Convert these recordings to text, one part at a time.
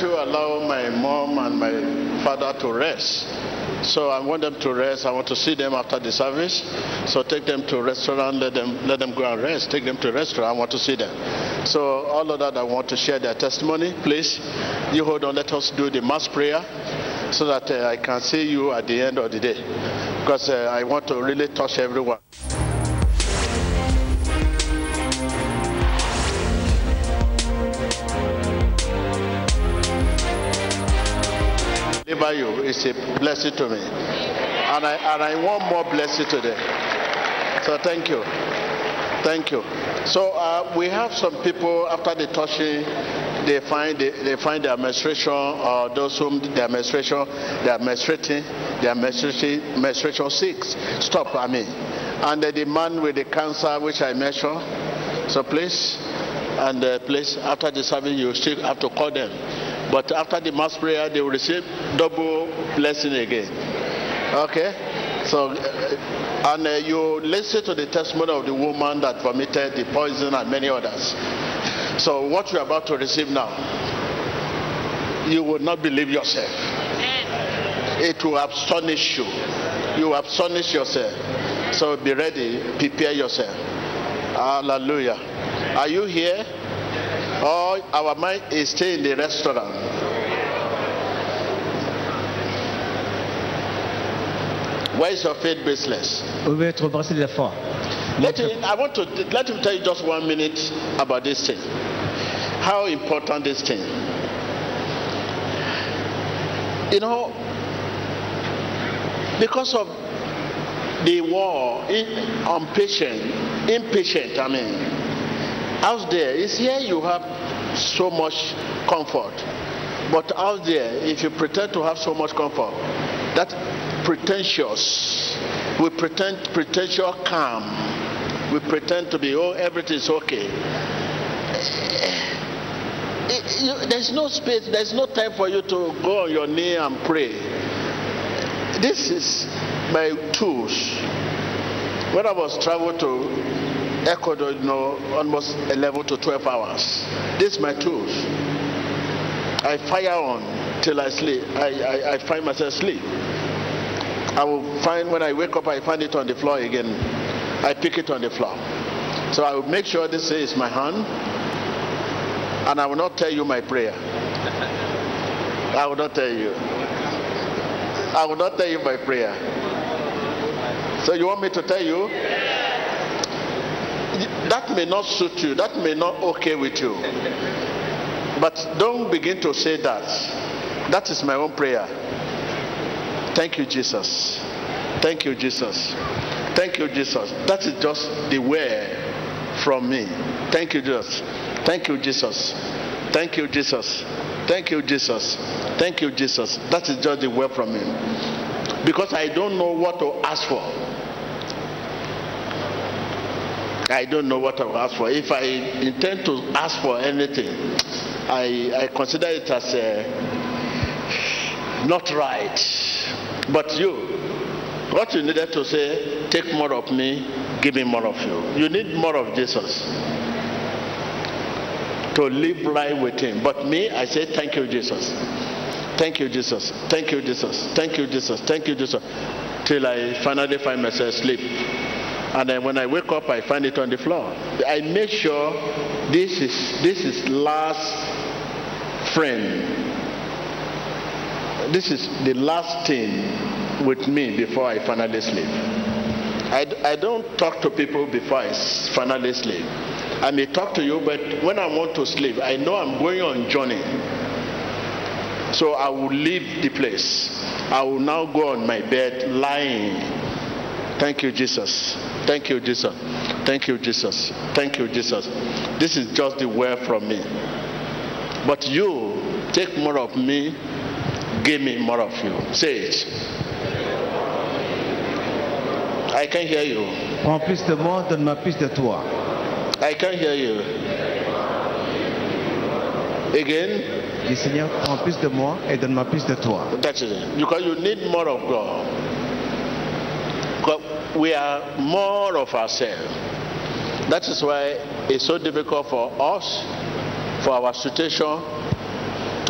to allow my mom and my father to rest. So I want them to rest. I want to see them after the service. So take them to restaurant. Let them let them go and rest. Take them to restaurant. I want to see them. So all of that, I want to share their testimony. Please, you hold on. Let us do the mass prayer so that uh, I can see you at the end of the day. Because uh, I want to really touch everyone. By you is a blessing to me, and I and I want more blessing today. So thank you, thank you. So uh, we have some people after the touching, they find they, they find the administration or those whom the administration the the administration administration sick stop. I mean, and the man with the cancer which I mentioned. So please, and uh, please after the service you still have to call them. But after the mass prayer, they will receive double blessing again. Okay? So, and uh, you listen to the testimony of the woman that vomited the poison and many others. So, what you're about to receive now, you will not believe yourself. It will astonish you. You will astonish yourself. So, be ready, prepare yourself. Hallelujah. Are you here? Or our mind is still in the restaurant. Where is your faith business? Où est votre de la foi Let me, I want to let me tell you just one minute about this thing. How important this thing. You know, because of the war, in, impatient, impatient. I mean, out there is here you have so much comfort, but out there, if you pretend to have so much comfort, that pretentious, we pretend pretentious calm, we pretend to be oh everything's okay. It- you- there's no space, there's no time for you to go on your knee and pray. This is my tools. When I was traveling to Ecuador, you know, almost 11 to 12 hours. This is my tools. I fire on till I sleep. I, I, I find myself sleep. I will find when I wake up, I find it on the floor again. I pick it on the floor. So I will make sure this is my hand, and I will not tell you my prayer. I will not tell you. I will not tell you my prayer. So you want me to tell you? That may not suit you. That may not okay with you. But don't begin to say that. That is my own prayer. Thank you, Jesus. Thank you, Jesus. Thank you, Jesus. That is just the way from me. Thank you, Jesus. Thank you, Jesus. Thank you, Jesus. Thank you, Jesus. Thank you, Jesus. That is just the way from me. Because I don't know what to ask for. I don't know what will ask for. If I intend to ask for anything, I, I consider it as uh, not right. But you, what you needed to say, take more of me, give me more of you. You need more of Jesus to live life with Him. But me, I say, thank you, Jesus. Thank you, Jesus. Thank you, Jesus. Thank you, Jesus. Thank you, Jesus. Till I finally find myself asleep. And then when I wake up, I find it on the floor. I make sure this is this is last friend. This is the last thing with me before I finally sleep. I, I don't talk to people before I finally sleep. I may talk to you, but when I want to sleep, I know I'm going on journey. So I will leave the place. I will now go on my bed lying. Thank you, Jesus. Thank you, Jesus. Thank you, Jesus. Thank you, Jesus. This is just the word from me. But you take more of me, give me more of you. Say it. I can hear you. Prends plus de moi, donne-moi plus de toi. I can hear you. Again, Dis Seigneur, prends plus de moi et donne-moi plus de toi. That's it. Because you need more of God. Because we are more of ourselves. That is why it's so difficult for us, for our situation,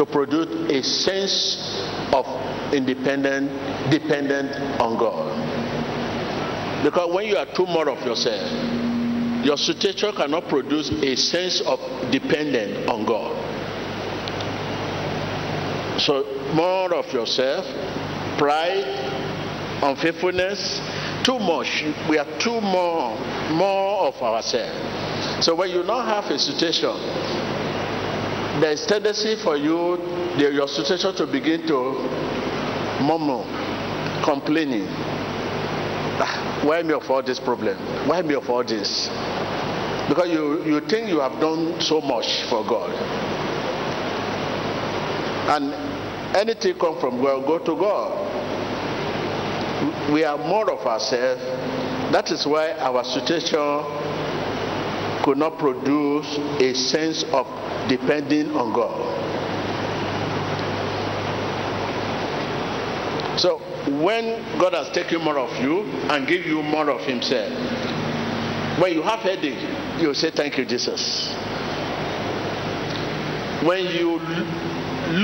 to produce a sense of independent, dependent on God. Because when you are too more of yourself, your situation cannot produce a sense of dependence on God. So, more of yourself, pride, unfaithfulness, too much. We are too more, more of ourselves. So, when you now have a situation, there is tendency for you, the, your situation, to begin to murmur, complaining. Ah, why me of all this problem? Why me of all this? Because you, you think you have done so much for God. And anything come from God, go to God. We are more of ourselves. That is why our situation could not produce a sense of depending on God. So when God has taken more of you and give you more of himself, when you have headache, you say thank you Jesus. When you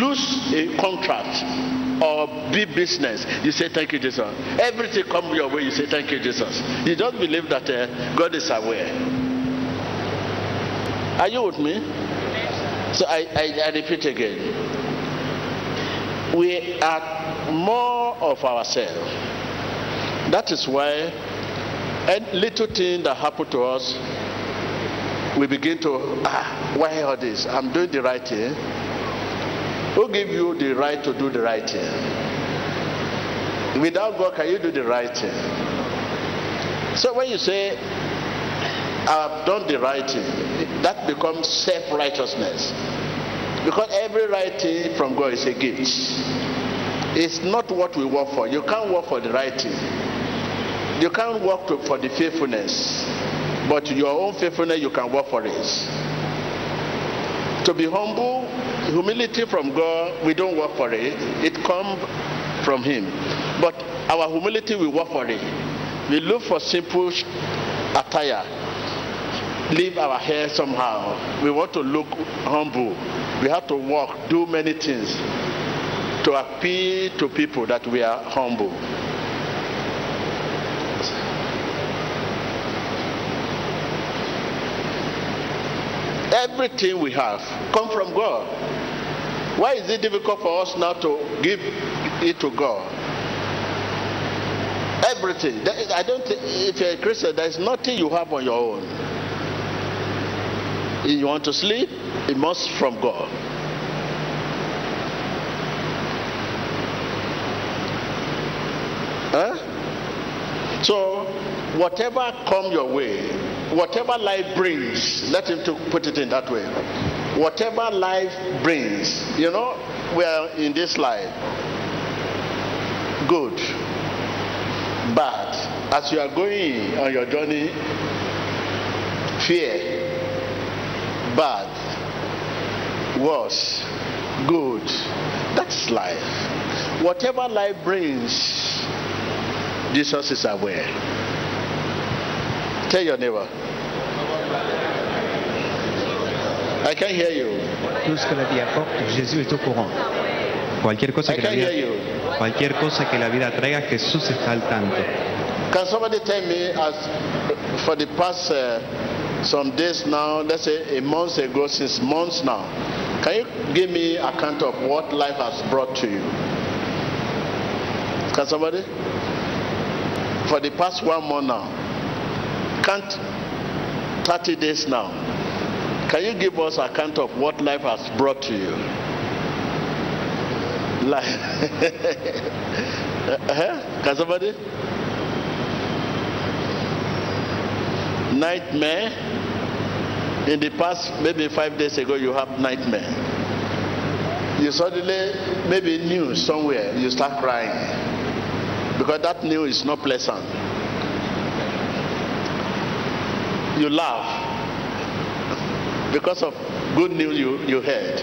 lose a contract or big business, you say thank you Jesus. Everything come your way, you say thank you Jesus. You don't believe that uh, God is aware. Are you with me? So I, I, I repeat again. We are more of ourselves. That is why any little thing that happen to us, we begin to, ah, why all this? I'm doing the right thing. Who give you the right to do the right thing? Without God, can you do the right thing? So when you say, I've done the right thing, that becomes self-righteousness. Because every right thing from God is a gift. It's not what we work for. You can't work for the right thing. You can't work to, for the faithfulness. But your own faithfulness, you can work for it. To be humble, humility from God, we don't work for it. It comes from Him. But our humility, we work for it. We look for simple attire. Leave our hair somehow. We want to look humble. We have to work, do many things to appeal to people that we are humble. Everything we have come from God. Why is it difficult for us now to give it to God? Everything. I don't. If you're a Christian, there is nothing you have on your own. You want to sleep, it must from God. Huh? So, whatever come your way, whatever life brings, let him to put it in that way. Whatever life brings, you know, we are in this life. Good, bad. As you are going on your journey, fear, bad, worse, good. That's life. Whatever life brings, Jesus is aware. Tell your neighbor. I can hear you. Tout ce que la vie apporte, Jésus est au courant. Cualquier cosa, I que la can hear vida, you. cualquier cosa que la vida traiga, Jesús está al tanto. Can somebody tell me, as for the past uh, some days now, let's say a month ago, since months now, can you give me account of what life has brought to you? Can somebody? For the past one month now, can't 30 days now, can you give us account of what life has brought to you? Life. uh-huh. Can somebody? Nightmare. In the past maybe five days ago you have nightmare. You suddenly maybe news somewhere you start crying. Because that news is not pleasant. You laugh. Because of good news you, you heard.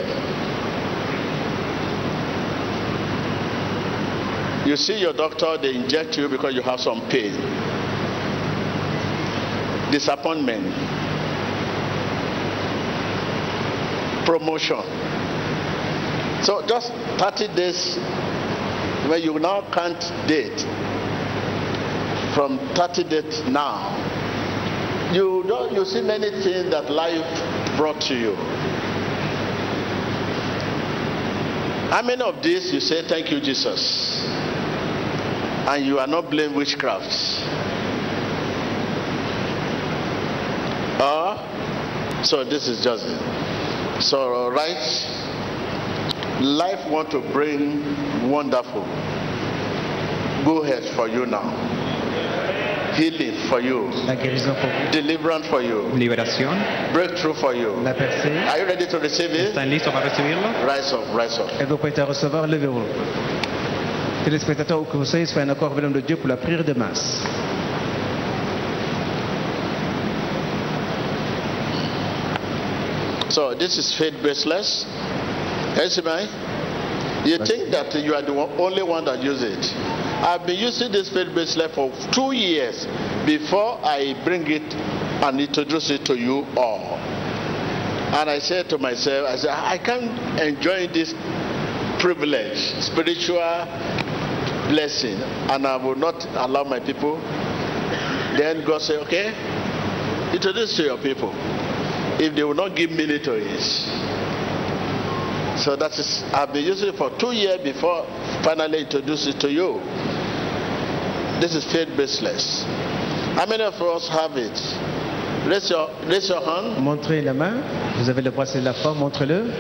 You see your doctor they inject you because you have some pain disappointment, promotion, So just 30 days when you now can't date from 30 days now, you don't you see many things that life brought to you. How many of these you say thank you, Jesus? And you are not blame witchcraft. Or so this is just it. So right life want to bring wonderful go ahead for you now healing for you La guérison pour vous. deliverance for you Liberación. breakthrough for you La percée. are you ready to receive it ¿Están listos para recibirlo? rise up rise up Êtes-vous à recevoir Levez-vous. Téléspectateurs au conseil, soyez encore de Dieu pour la prière de masse. So this is faith bracelet man you think that you are the one, only one that use it? I've been using this faith bracelet for two years before i bring it and introduce it to you all. And i said to myself i said i can't enjoy this privilege spiritual blessing and i will not allow my people. Then god said okay introduce to your people if they will not give to it so that is i've been using it for two years before finally introduce it to you this is faith bracelet how many of us have it raise your raise your hand Montrez la main. Vous avez le bracelet de la foi, montrez-le.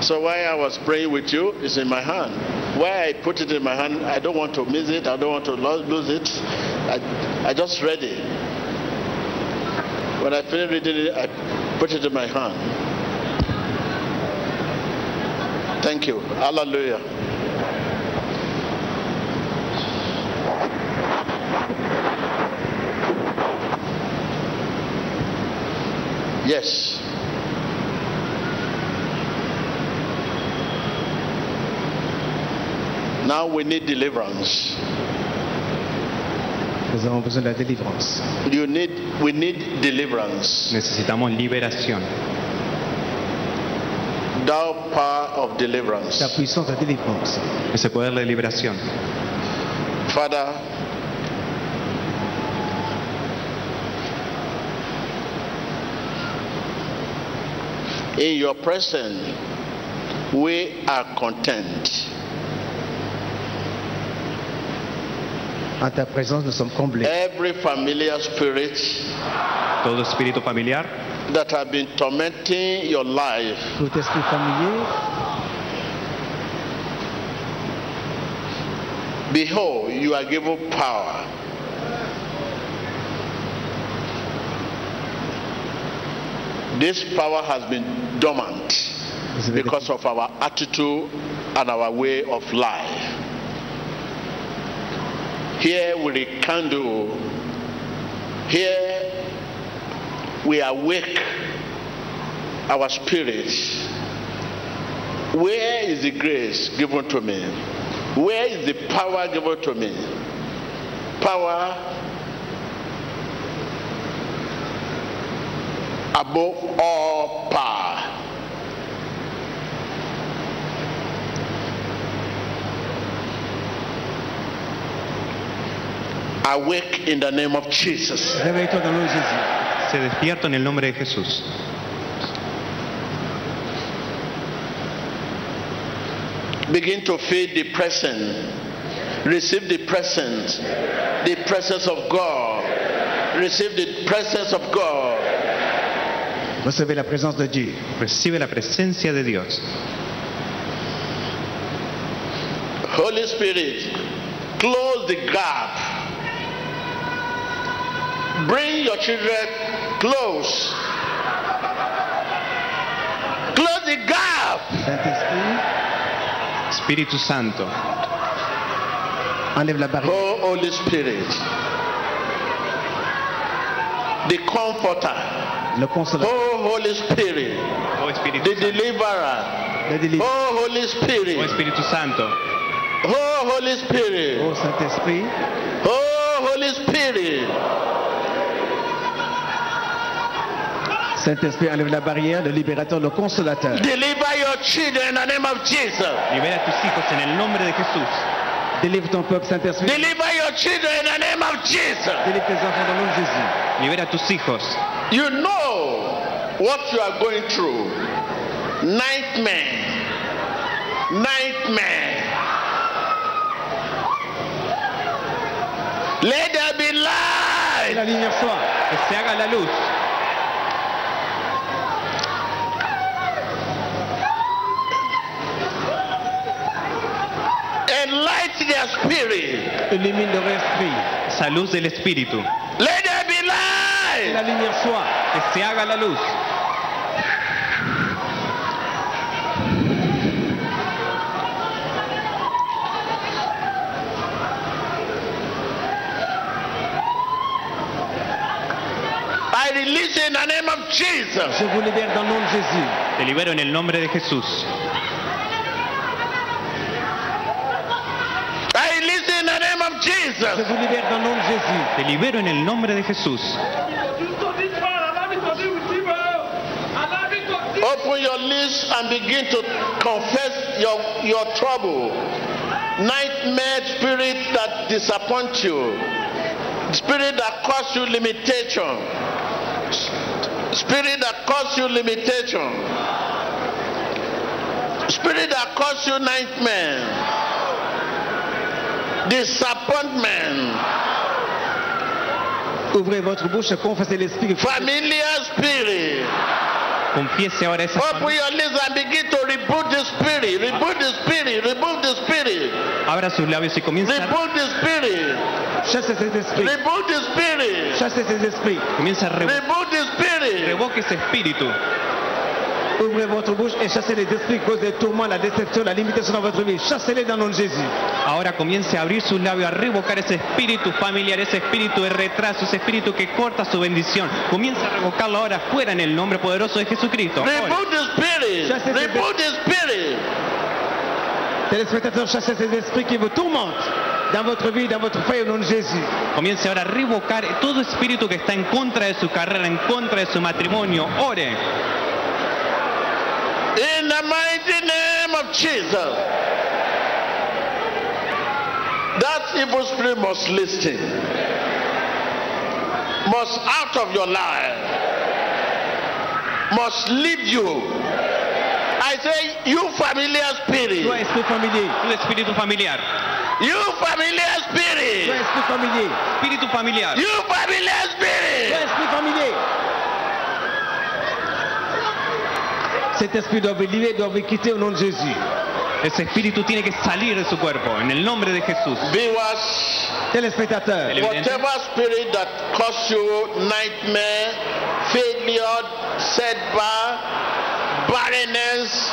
So why I was praying with you is in my hand. Why I put it in my hand, I don't want to miss it. I don't want to lose it. I, I just read it. When I finished reading it, I put it in my hand. Thank you. Hallelujah. Yes. Now we need deliverance. Nous avons besoin de la délivrance. You need we need deliverance. Necesitamos liberación. Thou power of deliverance. La deliverance. puissance de la délivrance. Ese poder de liberación. Father, in your presence we are content. En ta présence, nous sommes comblés. Every familiar spirit Todo espíritu familiar that have been tormenting your life Tout esprit familier, Behold, you are given power. This power has been dormant because of our attitude and our way of life. Here we rekindle, here we awake our spirits. Where is the grace given to me? Where is the power given to me? Power above all power. Awake in the name of Jesus. réveille-toi dans le nom de Jésus. se despierta en el nombre de Jesús. Begin to feel the present. Receive the present. The presence of God. Receive the presence of God. Recevez la présence de Dieu. Recibe la presencia de Dios. Holy Spirit, close the gap. Bring your children close. Close the gap. Saint-Esprit, Espíritu Santo, enlève la barrière. Oh, Holy Spirit, the comforter. Le consolateur, Oh, Holy Spirit, oh Espíritu the Santo, deliverer. le délivreur. Oh, Holy oh Spirit. Espíritu Santo, Oh, Holy Spirit. Oh Saint-Esprit, Oh, Holy Spirit. Saint-Esprit, enlève la barrière, le libérateur, le consolateur. Deliver your children in the name of Jesus. Libera tus hijos en el nombre de Jesús. Délivre ton peuple, Saint-Esprit. Deliver your children in the name of Jesus. Délivre tes enfants dans le nom de Jésus. Libera tus hijos. You know what you are going through. Nightmare. Nightmare. Let there be Que light. la lumière soit. Que se haga la luz. Enlighten their spirit. Illumine leur esprit. Esa luz del Espíritu. Let there be Que la light. lumière soit. Que se haga la luz. I release in the name of Jesus. Je vous libère dans le nom de Jésus. Te libero en el nombre de Jesús. Jesus. vous libère dans le nom de Jésus. Te libero en el nombre de Jesús. Open your lips and begin to confess your, your trouble. Nightmare spirit that disappoint you. Spirit that cause you limitation. Spirit that cause you limitation. Spirit that cause you nightmare. Disappointment. Ouvrez votre bouche et confessez l'esprit. Familiar spirit. Confiese ahora esa Open your lips and begin to reboot the spirit. Reboot the spirit. Reboot the spirit. Abra sus labios y comienza, Reboot the spirit. Chassez ces esprits. Reboot the spirit. Chassez ces esprits. comienza a Reboot the spirit. revoque ese espíritu. Ouvrez votre bouche et chassez les esprits qui causent des tourments, la déception, la limitation dans votre vie. Chassez-les dans le nom de Jésus. Ahora comience a abrir sus labios, a revocar ese espíritu familiar, ese espíritu de retraso, ese espíritu que corta su bendición. Comienza a revocarlo ahora fuera en el nombre poderoso de Jesucristo. The spirit. The spirit. Téléspectateurs, chassez ces esprits qui vous tourmentent dans votre vie, dans votre foi au nom de Jésus. Comience ahora a revocar todo espíritu que está en contra de su carrera, en contra de su matrimonio. Ore. In the mighty name of Jesus. That evil spirit must listen. Must out of your life. Must leave you. I say, you familiar Toi, spirit. esprit familier. Un espíritu familiar. You familiar Toi, spirit. esprit familier. Espíritu familiar. You familiar spirit. esprit familier. Cet esprit doit vous livrer, doit vous quitter au nom de Jésus. Ese espíritu tiene que salir de su cuerpo en el nombre de Jesús. Viewers, Téléspectateurs, Ele- whatever spirit that cause you nightmare, failure, setback, barrenness,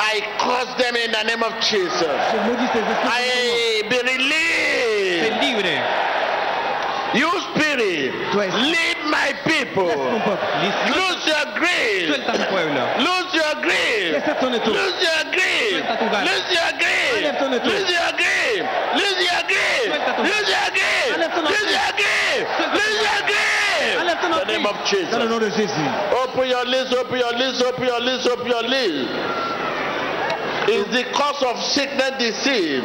I curse them in the name of Jesus. I be released. libre. You spirit, Toi, leave my people. Laisse mon peuple. Listo. Lose your grip. Suelta a mi pueblo. Lose your grip. Laisse ton étau. Lose your grip. Suelta tu garra. Lose your grip. Enlève ton étau. Lose your grip. Lose your tu Lose your ton Lose your tu Lose your ton In the name of Jesus. nom de Jésus. Open your lips, open your lips, open your lips, open your lips. Is the cause of sickness disease.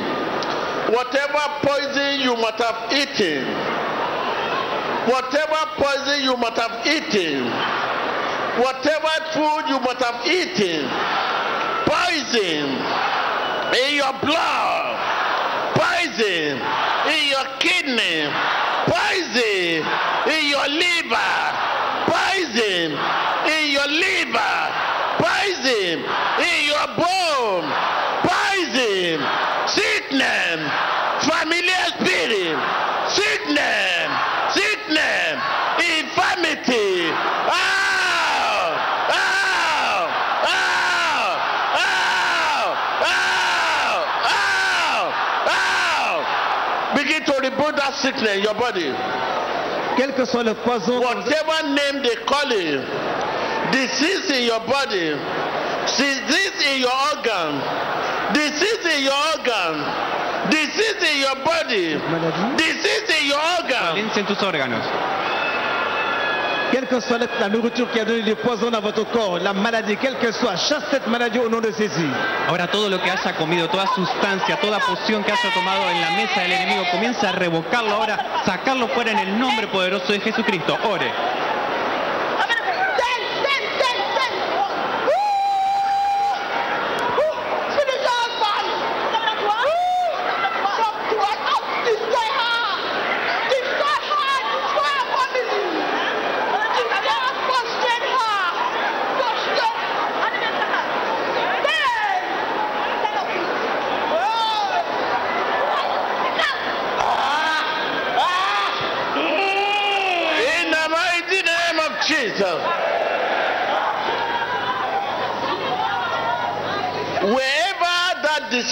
Whatever poison you might have eaten, whatever poison you might have eaten, whatever food you might have eaten, poison in your blood, poison in your kidney, poison in your liver, poison in your liver, poison in your bone, poison, sickness, familiar spirit, sickness, sickness, infirmity. Ow! Ow! Ow! Ow! Ow! Ow! Ow! Begin to reboot that sickness in your body. Quel que soit le poison, Whatever name they call it, disease in your body, disease in your organ, disease in your organ, disease in your body, disease in your organ. Valencia en tus órganos. Quelle que soit la, nourriture qui a donné du poison dans votre corps, la maladie, quelle que soit, chasse cette maladie au nom de Jésus. Ahora todo lo que haya comido, toda sustancia, toda poción que haya tomado en la mesa del enemigo, comienza a revocarlo ahora, sacarlo fuera en el nombre poderoso de Jesucristo. Ore.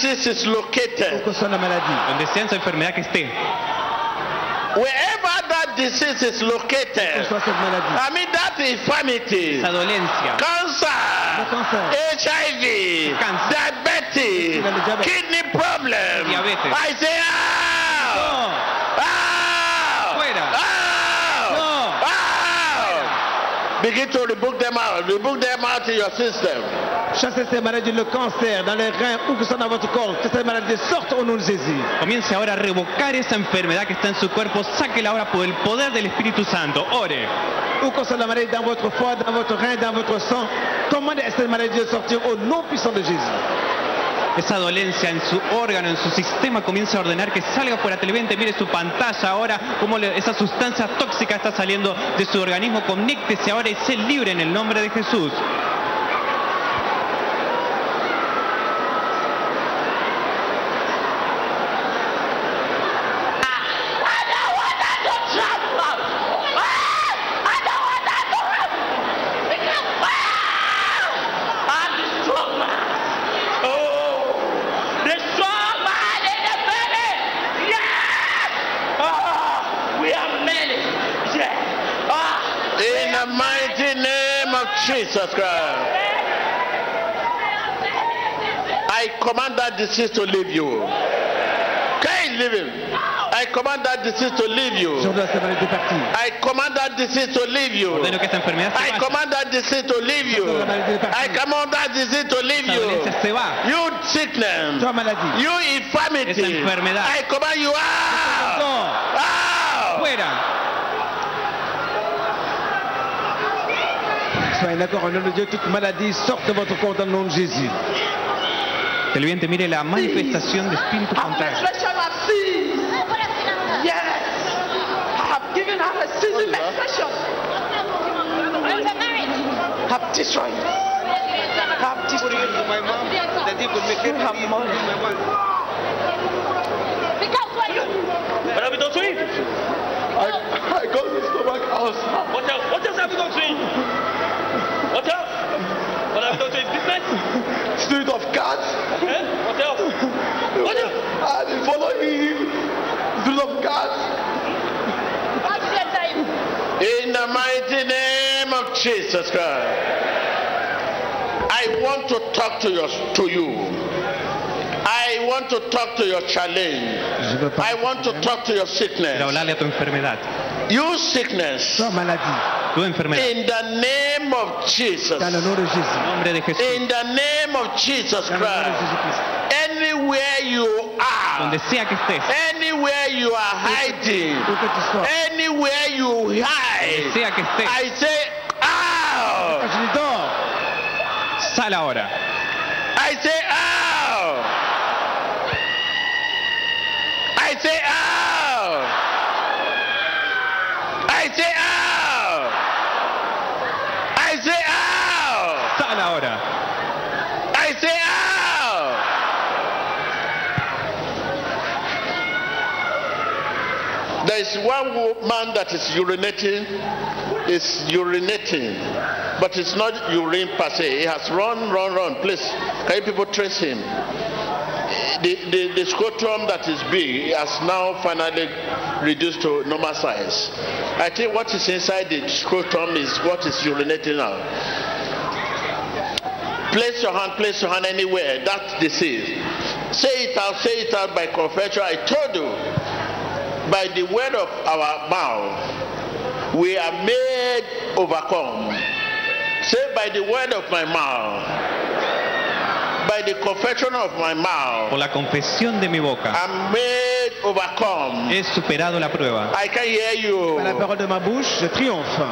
Disease is located, que soit la maladie, Donde sea esa enfermedad que esté, wherever that disease is located, soit cette maladie, I mean that infirmity, esa dolencia, cancer, cancer. HIV, Cáncer. diabetes, kidney problem. Diabetes. I say Begin to rebuke them out. Rebuke them out in your system. chassez ces maladies, le cancer, dans les reins, où que soit dans votre corps, que ces maladies sortent au nom de Jésus. comience ahora a revocar esa enfermedad que está en su cuerpo, sáquela ahora por el poder del Espíritu Santo. Ore. Où que soit la maladie dans votre foie, dans votre rein, dans votre sang, commandez à cette maladie de sortir au nom puissant de Jésus. Esa dolencia en su órgano, en su sistema, comienza a ordenar que salga fuera televidente. Mire su pantalla ahora, cómo le- esa sustancia tóxica está saliendo de su organismo. Conéctese ahora y sé libre en el nombre de Jesús. Of Jesus Christ. I command that disease to leave you. Can you leave him? I command that disease to leave you. J'ordonne à cette maladie de partir. I command that disease to leave you. Ordeno que esta enfermedad se I command that disease to leave you. I command that disease to leave you. dolencia se va. You sickness. You infirmity. I command you out. Out. Fuera. Soyez d'accord, au nom de Dieu, toute maladie sort de votre corps dans le nom de Jésus. Mire la manifestación de espíritu contrario. Have. Have. You. What have you done to him? I got the stomach ulcer. What else? What else have you done to him? What else? What have you done to his business? Spirit of cat. Eh? What else? What else? I been following him. Spirit of cat. In the mighty name of Jesus Christ. I want to talk to your to you. I want to talk to your challenge. I want to talk to your sickness. Hablarle a tu enfermedad. You sickness. Toi, maladie, Tu enfermedad. In the name of Jesus. dans le nom de Jésus. Nombre de Jesús. In the name of Jesus Dans le nom de Christ. Anywhere you are. Donde sea que estés. Anywhere you are hiding. Où que tu sois. Anywhere you hide. Sea que estés. I say out. Quand je dis dors, Sal ahora. I say out. I say out. I say out. I say out. Sal ahora. I say out. There is one woman that is urinating, is urinating, but it's not urine per se. He has run, run, run. Please, can people trace him? The, the, the scrotum that is big has now finally reduced to normal size. I think what is inside the scrotum is what is urinating now. Place your hand, place your hand anywhere. That's disease. Say it out, say it out by confession. I told you, by the word of our mouth, we are made overcome. Say, by the word of my mouth, by the confession of my mouth, Por la confesión de mi boca I'm made overcome. he superado la prueba. I can hear you. Par la parole de ma bouche, je triomphe.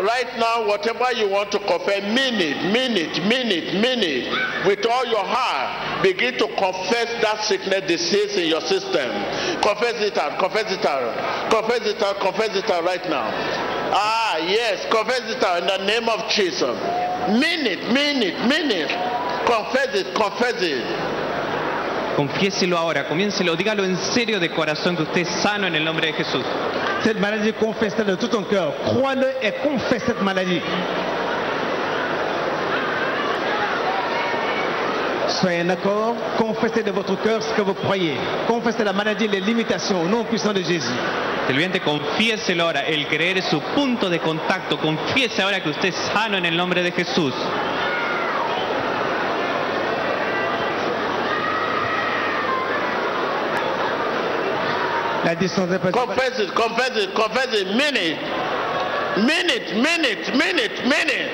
Right now, whatever you want to confess, mean it, mean it, mean it, mean it. With all your heart, begin to confess that sickness, disease in your system. Confess it out, confess it out, confess it out, confess it out right now. Ah, yes, confess it out in the name of Jesus. Mean it, mean it, mean it. Confess it, confess it. Confiéselo ahora, comiéncelo, dígalo en serio de corazón que usted es sano en el nombre de Jesús. Cette maladie, confesse-la de tout ton cœur. Crois-le et confesse cette maladie. Soyez d'accord, confessez de votre cœur ce que vous croyez. Confessez la maladie, les limitations au nom puissant de Jésus. Televidente, confiéselo ahora. El creer es su punto de contacto. Confiese ahora que usted es sano en el nombre de Jesús. La distance n'est pas... Confess it, confess it, confess it. Mean it. Mean it, mean it, mean it, mean it.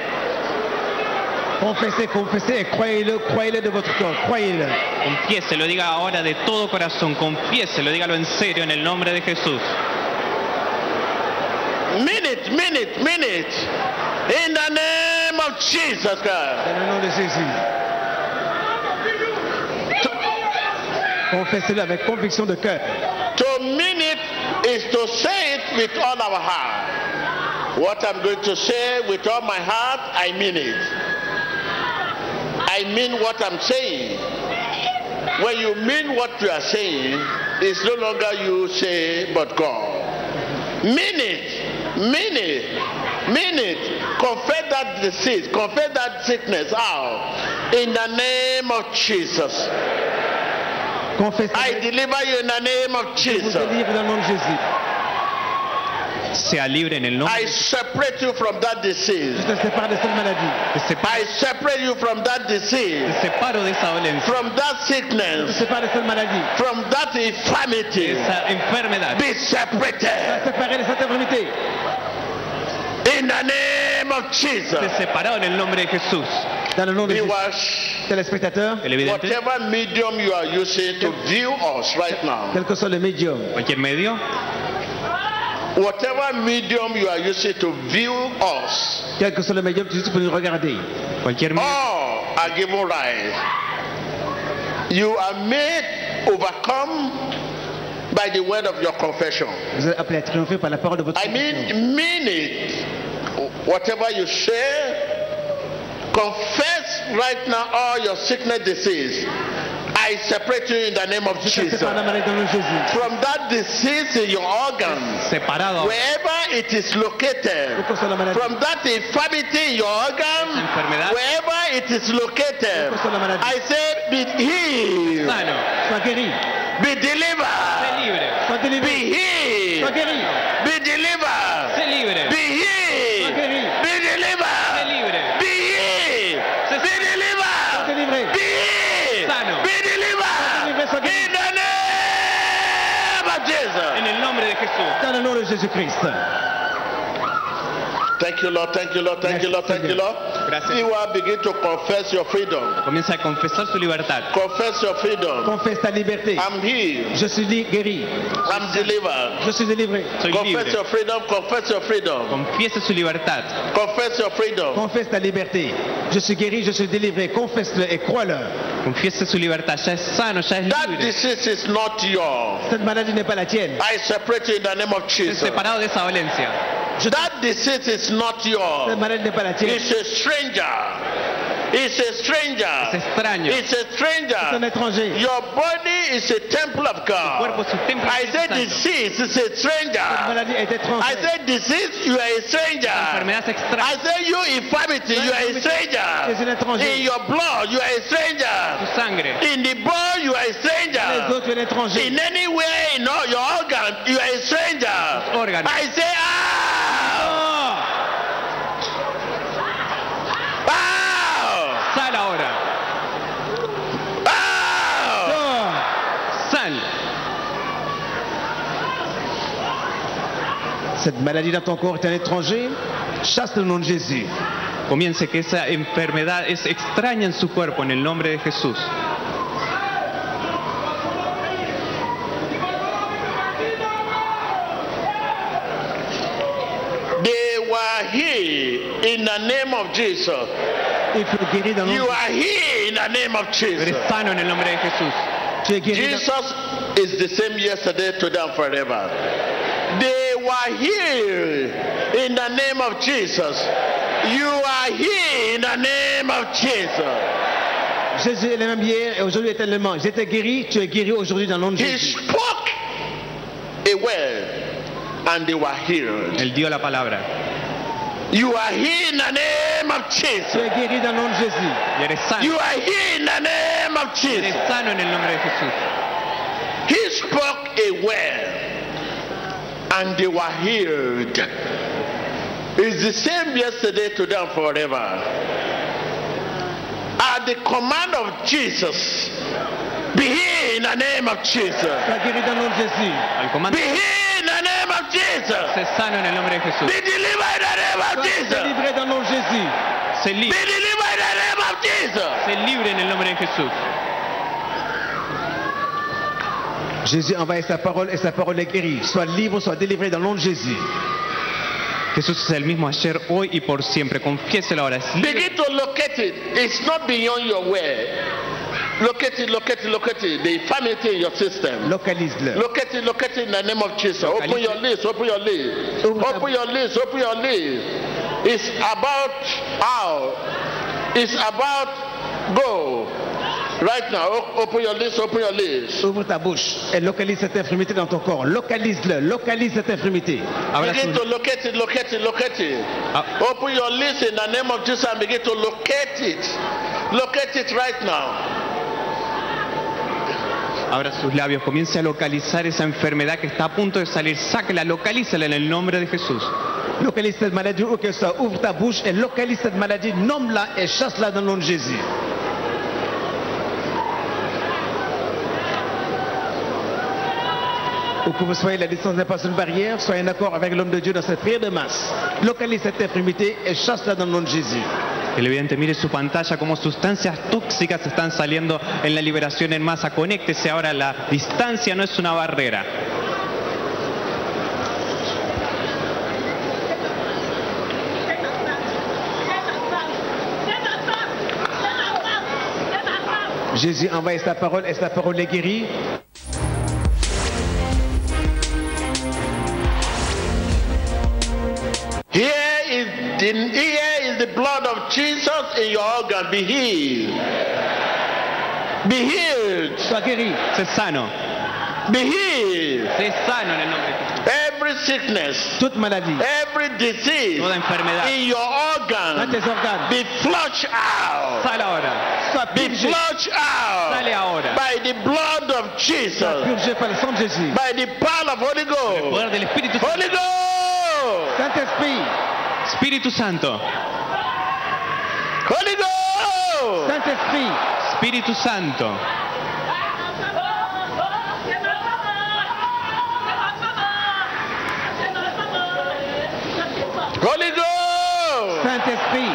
Confessez, confessez croyez-le, croyez-le de votre cœur, croyez-le. Confiéselo, diga ahora de todo corazón. Confiéselo, dígalo en serio en el nombre de Jesús. Mean it, mean it, mean it. In the name of Jesus Christ. Dans le nom de Jésus. Confessez-le avec conviction de cœur. To mean it is to say it with all our heart. What I'm going to say with all my heart, I mean it. I mean what I'm saying. When you mean what you are saying, it's no longer you say, but God. Mean it. Mean it. Mean it. Confess that disease. Confess that sickness out. In the name of Jesus. Confessez. I deliver you in the name of vous Jesus. délivre dans le nom de Jésus. Sea libre en el nombre I separate you from that disease. Je te sépare de cette maladie. Te separo, I separate you from that disease, te separo de esa dolencia, from that Je te sickness, sépare de cette maladie. from that de infirmity. esa enfermedad. Be Je te separated de cette infirmité. In the name of Jesus. separado en el nombre de Jesús. Dans le nom de Jésus. Téléspectateurs, whatever medium you are using to view us right now, quel que soit le médium, cualquier medio, whatever medium you are using to view us, quel que soit le médium, tu peux nous regarder. cualquier medio, all are given right. You are made overcome by the word of your confession. Vous êtes appelé à triompher par la parole de votre I mean, mean it. Whatever you say, confess right now all your sickness, disease. I separate you in the name of Jesus. sépare la maladie dans le nom de Jésus. From that disease in your organs, separado wherever it is located, Quelle que soit la maladie. from that infirmity in your organ, wherever it is located, que soit la maladie. I say, be healed, Sano, Sois guéri. be delivered, be. Healed, guéri. be delivered, sé libre, be healed, Sois guéri. be sé delivered. libre, Be healed. Se- Be delivered. délivré. Be healed. Sano. Be delivered. délivré, sois guéri. In the name of Jesus. en el nombre de Jesús. Dans le nom de Jésus-Christ. Thank you, Lord. Thank you, Lord. Thank you, Lord. Thank you, Lord. Gracias. You will begin to confess your freedom. Comienza a confesar su libertad. Confess your freedom. Confesse ta liberté. I'm healed. Je suis guéri. I'm delivered. Je suis délivré. Soy Confess libre. your freedom. Confess your freedom. Confiese su libertad. Confess your freedom. Confesse ta liberté. Je suis guéri, je suis délivré. Confesse-le et crois-le. Confiese su libertad. Ya es sano, ya es That disease is not yours. Cette maladie n'est pas la tienne. I separate you in the name of Es Jesus. separado de esa dolencia. That disease is not yours. Cette maladie n'est pas la tienne. It's a stranger. It's a Es stranger. extraño. It's a un stranger. étranger. Your body is a temple of God. es un templo I said disease is a stranger. I said disease, you are a stranger. enfermedad es extraña. I said you infirmity, you are a stranger. In your blood, you are a stranger. In the bone, you are a stranger. autres, tu es un étranger. In any way, in all your organ, you are a stranger. I say, Cette maladie dans ton corps est un étranger. Chasse le nom de Jésus. Comience que esa enfermedad es extraña en su cuerpo en el nombre de Jesús. They were here in the name of Jesus. You are here in the name of Tú eres Jesus. sano en el nombre de Jesús. Jesus is the same yesterday, today, and forever. They were healed in the name of Jesus. You are here in the name of Jesus. Jésus est le même hier et aujourd'hui éternellement. J'étais guéri, tu es guéri aujourd'hui dans le nom de He spoke a word and they were healed. Él dio la palabra. You are here in the name of Jesus. Tu Jesus. es guéri dans le nom de Jésus. Eres sano. You are here in the name of Eres Jesus. sano en el nombre de Jesús. He spoke a word and they were healed. It's the same yesterday, today, and forever. At the command of Jesus, be here in the name of Jesus. Tu es guéri dans le nom de Jésus. Be here in the name of Jesus. sé sano en el nombre de Jesús. Be delivered in the name of Jesus. délivré dans le nom de Jésus. Sé Be delivered in the name of Jesus. Jésus envoie sa parole et sa parole est guérie. Sois libre, sois délivré dans le nom de Jésus. Jesús es el mismo ayer, hoy y por siempre. Confiéselo ahora. Es libre. Begin to locate it. It's not beyond your way. Locate it, locate it, locate it. The infirmity in your system. Localise-le. Locate it, locate it in the name of Jesus. Open your lips, open your lips. Open your lips, open your lips. It's about how? It's about go. Right now, open your lips, open your lips. Ouvre ta bouche et localise cette infirmité dans ton corps. Localise-le. Localise cette infirmité. Begin sus- to locate it, locate it, locate it. Ah. Open your lips in the name of Jesus and begin to locate it. Locate it right now. Abra sus labios, comience a localizar esa enfermedad que está a punto de salir. Sáquela, localícela en el nombre de Jesús. Localise cette maladie où. Ouvre ta bouche et localise cette maladie. Nomme-la et chasse-la dans le nom de Jésus. Où que vous soyez, la distance n'est pas une barrière. Soyez en accord avec l'homme de Dieu dans cette prière de masse. Localise cette infirmité et chasse-la dans le nom de Jésus. Televidente, mire su pantalla como sustancias tóxicas están saliendo en la liberación en masa. Conéctese ahora, la distancia no es una barrera. Jésus envoie sa parole et sa parole est guérie. Is the here is the blood of Jesus in your organ. Be healed. Be healed. Sois guéri. Sé sano. Be healed. Sé sano en el nombre de Jesús. Every sickness, Toute maladie. every disease Toda enfermedad. in your Dans organ tes organes. be flushed out. Sale ahora. Sois Be purgé. flushed out Sale ahora. by the blood of Sois Jesus, purgé par le sang de Jésus. by the power of Holy El Ghost. poder del Espíritu Santo. Holy Ghost. Saint-Esprit. Espíritu Santo. Holy Ghost. Saint-Esprit. Espíritu Santo. Holy Ghost. Saint-Esprit.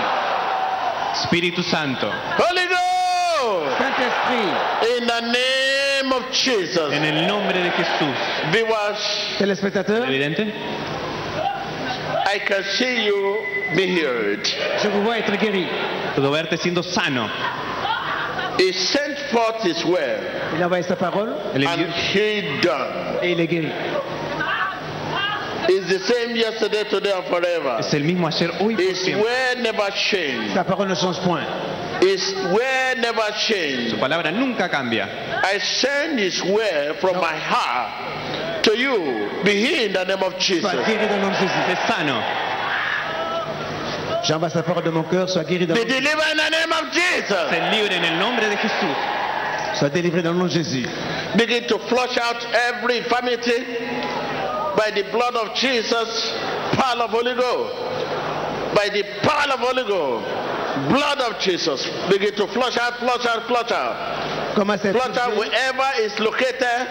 Espíritu Santo. Holy Ghost. Saint-Esprit. In the name of Jesus. En el nombre de Jesús. Viewers, Téléspectateurs, ¿Evidente? I can see you be healed. je vous vois être guéri. Puedo verte siendo sano. He sent forth his word Il a envoyé sa parole El and he done. et il est guéri. It's the same yesterday, today, and forever. es el mismo ayer, hoy y His word never changed. Sa parole ne change point. His word never Su palabra nunca cambia. I send his word from my heart to you. Be here in the name of Jesus. guéri dans le nom de Jésus. Es sano. J'envoie sa parole de mon cœur. Sois guéri dans Be le nom de Jésus. delivered in the name of Jesus. Sé libre en el nombre de Jesús. Sois délivré dans le nom de Jésus. Begin to flush out every infirmity by the blood of Jesus, power of Holy Ghost. By the power of Holy Ghost, blood of Jesus. Begin to flush out, flush out, flush out. Commence Flush out wherever is located.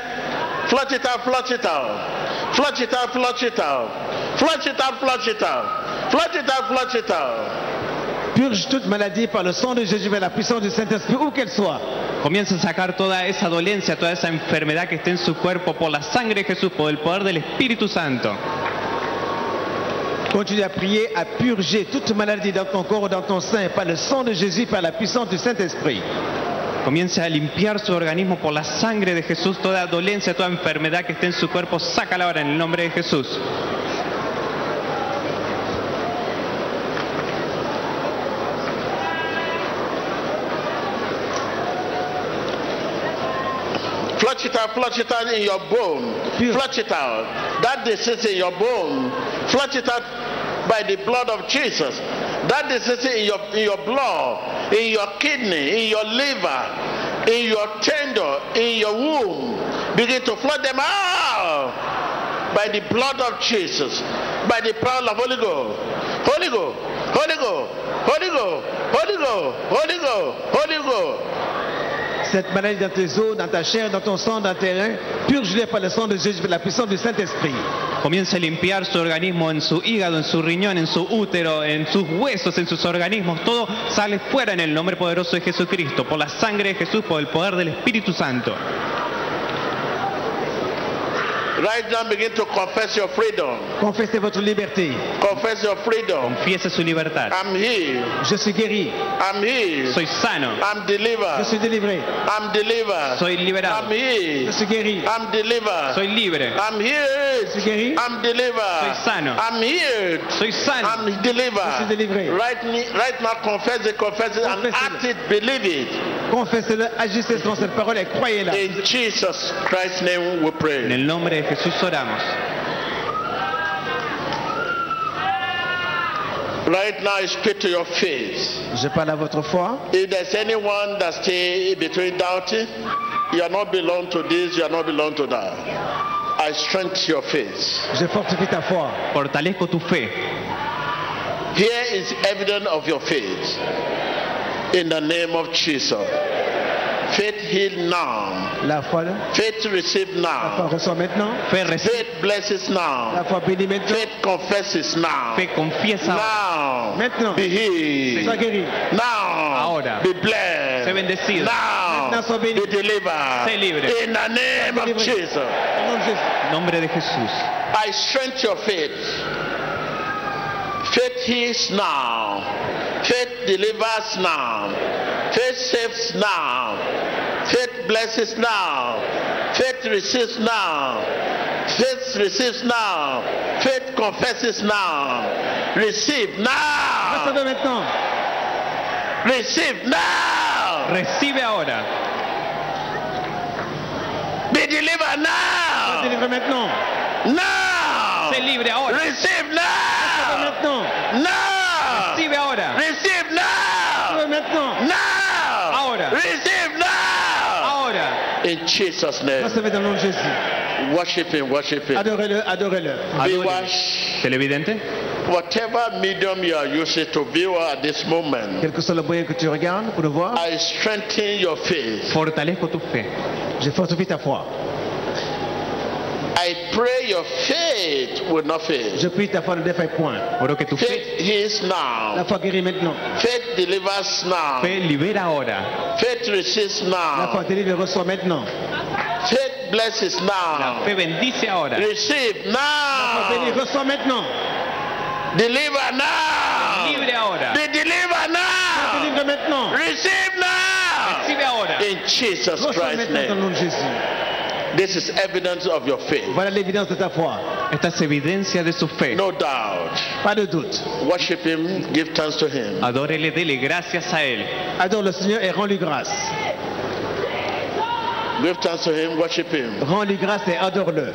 Flush it out, flush it out. Flush it out, flush it out. Flush it out, flush it out. Flush it out, flush it out. Purge toute maladie par le sang de Jésus vers la puissance du Saint-Esprit, où qu'elle soit. Comienza a sacar toda esa dolencia, toda esa enfermedad que esté en su cuerpo por la sangre de Jesús, por el poder del Espíritu Santo. Continue à prier, à purger toute maladie dans ton corps ou dans ton sein par le sang de Jésus, par la puissance du Saint-Esprit. Comience a limpiar su organismo por la sangre de Jesús, toda dolencia, toda enfermedad que esté en su cuerpo, sácala ahora en el nombre de Jesús. Flush it out, flush it out in your bone. Flush it out. That disease in your bone. Flush it out by the blood of Jesus. That disease in your in your blood, in your kidney, in your liver, in your tender, in your womb. Begin to flood them out by the blood of Jesus, by the power of Holy Ghost. Holy Ghost, Holy Ghost, Holy Ghost, Holy Ghost, Holy Ghost, Holy Ghost. Cette maladie dans tes os, dans ta chair, dans ton sang, dans tes reins, purge-les par le sang de Jésus, par la puissance du Saint-Esprit. Comience a limpiar su organismo en su hígado, en su riñón, en su útero, en sus huesos, en sus organismos. Todo sale fuera en el nombre poderoso de Jesucristo, por la sangre de Jesús, por el poder del Espíritu Santo. Right now, begin to confess your freedom. Confessez votre liberté. Confess your freedom. Confiese su libertad. I'm healed. Je suis guéri. I'm healed. Soy sano. I'm delivered. Je delivered. suis délivré. I'm delivered. Soy I'm liberado. Je healed. suis guéri. I'm delivered. Soy libre. I'm Je suis guéri. I'm delivered. Soy sano. I'm healed. Soy sano. I'm delivered. Je suis delivered. délivré. Right, right now, confess it, confess it, and act it, believe it. Confessez-le, agissez selon cette parole et croyez-la. In Jesus Christ's name we En pray. el nombre de Jesús oramos. Right now, I speak to your faith. Je parle à votre foi. If there's anyone that stay between doubting, you are not belong to this, you are not belong to that. I strengthen your faith. Je fortifie ta foi. Fortalezco tu fe. Here is evidence of your faith. In the name of Jesus. Faith heal now. La foi, Faith receive la foi now. reçoit maintenant. Fe. Faith blesses La now. foi bénit maintenant. Faith confesses now. Fe confiesa. Now. Maintenant. Be healed. Sois guéri. Now. Ahora. Be blessed. Sé bendecido. Now. Maintenant, sois béni. Be delivered. Sé libre. In the name of. Jesus. Nombre de Jesús. I strengthen your faith. Faith heals now. Faith delivers now. Faith saves now. Faith blesses now. Faith receives now. Faith receives now. Faith confesses now. Receive now. Receive now. Recibe ahora. Be delivered now. Now. Sé libre ahora. Receive now. Maintenant. Now. Ahora. Receive now. Maintenant. Now. Ahora. Receive now. Ahora. In Jesus' name. Recevez dans le nom de Jésus. Worship Him, worship Him. Adorez-le, adorez-le. Televidente. Whatever medium you are using to view at this moment, Quel que soit le moyen que tu regardes pour le voir, I strengthen your faith. Fortalezco tu fe. je fortifie ta foi. I pray your faith will not fail. Je prie ta foi ne défaille point. Oro que tu Faith heals La foi guérit maintenant. Faith delivers now. fe libera ahora. Faith receives now. La foi now. délivre reçoit maintenant. Faith blesses now. La now. fe bendice ahora. Receive now. La foi bénit, now. reçoit maintenant. Deliver now. Libre ahora. Be delivered now. Délivre maintenant. Receive now. Recibe ahora. In Jesus Christ's maintenant dans le name. This is evidence of your faith. Voilà l'évidence de ta foi. Esta es evidencia de su fe. No doubt. Pas de doute. Worship Him. Give thanks to Him. Adórele, dele gracias a Él. Adore le Seigneur et rends-lui grâce. Give thanks to Him. Worship Him. Rends-lui grâce et adore-le.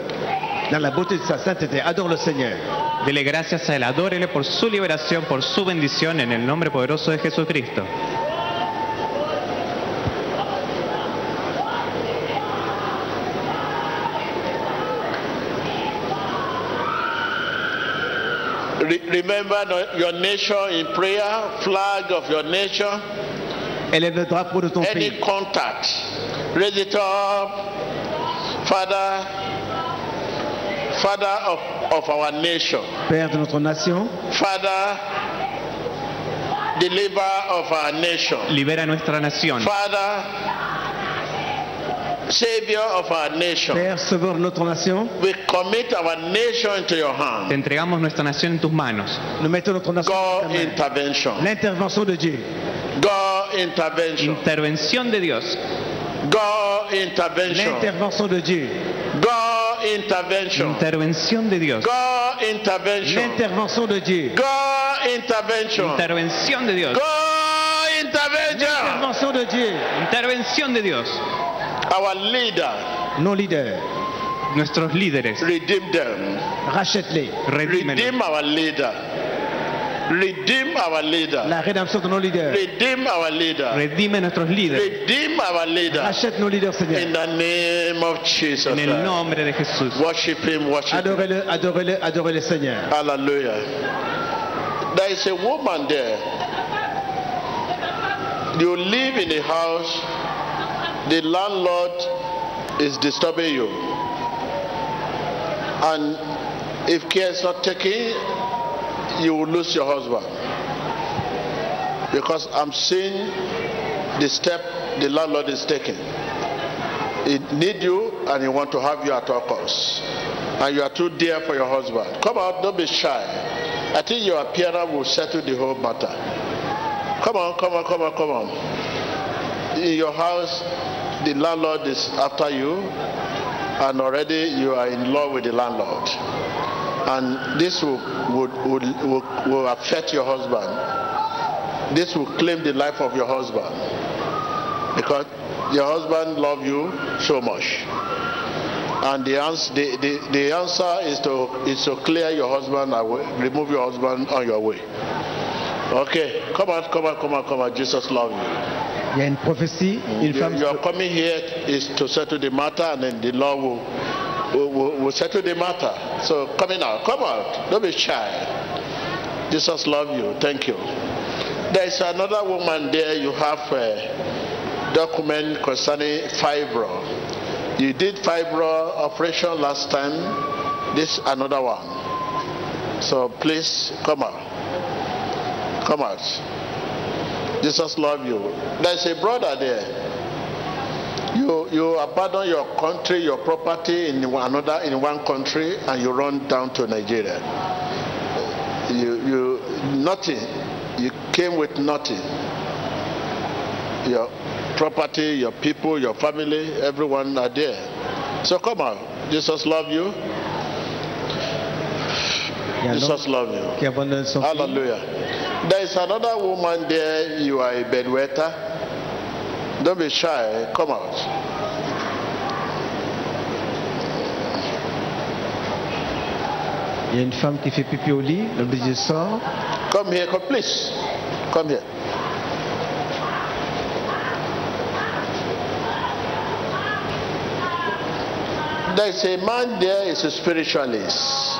Dans la beauté de sa sainteté, adore le Seigneur. Dele gracias a Él. Adórele por su liberación, por su bendición en el nombre poderoso de Jesucristo. Remember your nation in prayer, flag of your nation, Élève le drapeau de ton any pays. contact. Raise it up. Father, Father of, of our nation. Père de notre nation, Father, deliver of our nation. Libera nuestra nación. Father, Savior of our nation. Père sauveur de notre nation, We commit our nation into your Te hand. entregamos nuestra nación en tus manos. nous mettons notre nation God intervention. L'intervention de Dieu, God intervention. Intervención de Dios. God intervention. l'intervention de Dieu, God intervention. Intervención de Dios. God intervention. l'intervention de Dieu, God intervention. Intervención de Dios. God intervention. l'intervention de Dieu, Intervención de Dios. Our leader, nos leaders, Nuestros líderes. redeem them. rachète-les. Redeem our leader. Redeem our leader. La rédemption de nos leaders, Redeem our leader. Redime nuestros líderes. Redeem our leader. rachète nos leaders, Seigneur. In the name of Jesus. En el nombre de Jesús. Worship him, worship him. Adorez-le, adorez-le, adorez-le, Seigneur. Hallelujah. There is a woman there. You live in a house, the landlord is disturbing you. And if care is not taken, you will lose your husband. Because I'm seeing the step the landlord is taking. He need you and he want to have you at all costs. And you are too dear for your husband. Come out, don't be shy. I think your appearance will settle the whole matter. Come on, come on, come on, come on. In your house, the landlord is after you, and already you are in love with the landlord. And this will, would, will, will affect your husband. This will claim the life of your husband. Because your husband loves you so much. And the answer, the, the, the answer is to is to clear your husband away, remove your husband on your way. Okay, come on, come on, come on, come on. Jesus love you. Il y a une prophétie, une You, femme. are coming here is to settle the matter, and then the Lord will, will, will, settle the matter. So coming out, come out. Don't be shy. Jesus love you. Thank you. There is another woman there. You have a document concerning fibro. You did fibro operation last time. This another one. So please come out. Come out. Jesus love you. There's a brother there. You you abandon your country, your property in another in one country, and you run down to Nigeria. You you nothing. You came with nothing. Your property, your people, your family, everyone are there. So come on. Jesus love you. Jesus love you. Hallelujah. There is another woman there. You are a bedwetter. Don't be shy. Come out. Il y a une femme qui fait pipi au lit, sort. Come here. Come, please. Come here. There is a man there. Is a spiritualist.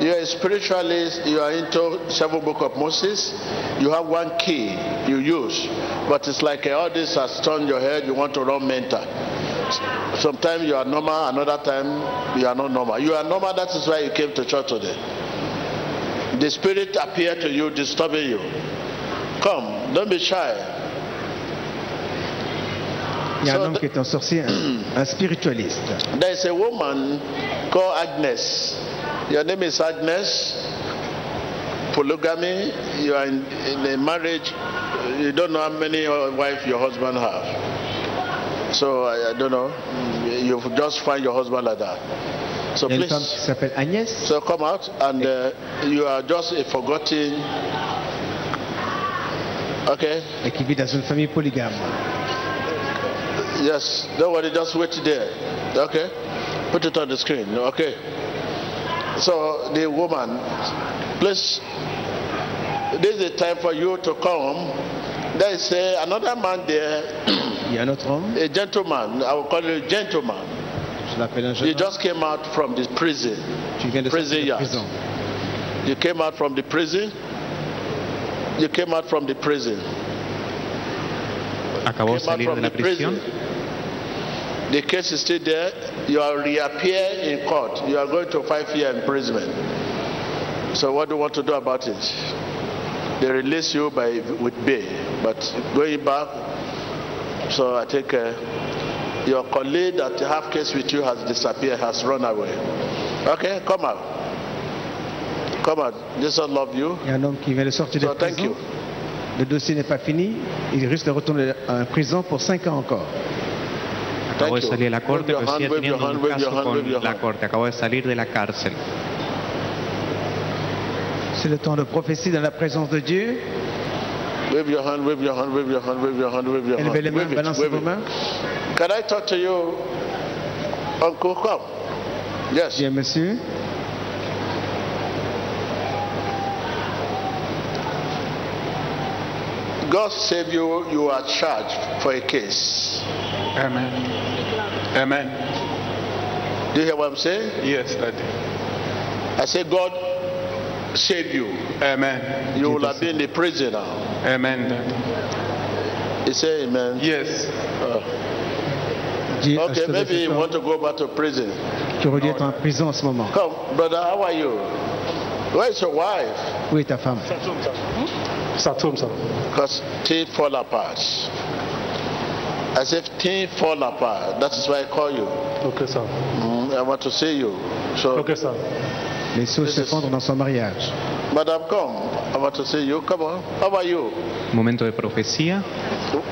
You are a spiritualist. You are into seven book of Moses. You have one key you use, but it's like all this has turned your head. You want to run mental. Sometimes you are normal, another time you are not normal. You are normal. That is why you came to church today. The spirit appeared to you, disturbing you. Come, don't be shy. Il y a un homme qui est un sorcier, un, un spiritualiste. There is a woman called Agnes. Your name is Agnes. Polygamy. You are in, in a marriage. You don't know how many wives your husband have. So I, I don't know. You just find your husband like that. So Il y a une femme qui please, s'appelle Agnès. so come out and uh, you are just a forgotten. Okay. et qui vit dans une famille polygame. Yes, don't worry, just wait there. Okay? Put it on the screen. Okay. So the woman, please, this is the time for you to come. There is uh, another man there, Il y a un autre homme, a gentleman, I will call it a gentleman. je l'appelle un jeune homme, just came out from the prison. qui vient de prison de prison. You came out from the prison. You came out from the prison. Acabó de Came out salir from de la the prison. The case is still there. You are reappear in court. You are going to five year imprisonment. So what do you want to do about it? They release you by with bail, but going back. So I think uh, your colleague that have case with you has disappeared, has run away. Okay, come out. Come out. Jesus love you. Il y a un homme qui vient de sortir de So thank you. Le dossier n'est pas fini. Il risque de retourner en prison pour 5 ans encore. Acabo de Thank you. salir de la corte, Wave your pero sigue hand, wave your teniendo hand, un wave your caso hand, wave your con la hand. corte. Acabo de salir de la cárcel. C'est le temps de prophétie dans la présence de Dieu. Wave your hand, wave your hand, wave your hand, wave your hand, wave your hand. Élevez les mains, balancez vos mains. Can I talk to you, Uncle? Come. Yes. Bien, monsieur. God save you. You are charged for a case. Amen. Amen. Do you hear what I'm saying? Yes, Daddy. I say, God save you. Amen. You will have been in prison now. Amen, Daddy. He said, Amen. Yes. Dieu a Okay, maybe you want to go back to prison. qui aurait dû être en prison en ce moment. Come, brother, how are you? Where is your wife? Où est ta femme hmm? Because things fall apart. As if things fall apart. That is why I call you. Okay, sir. Mm, I want to see you. So, Okay, sir. Les choses This is- s'effondrent dans son mariage. Madam, come. I want to see you. Come on. How are you? Momento de profecía.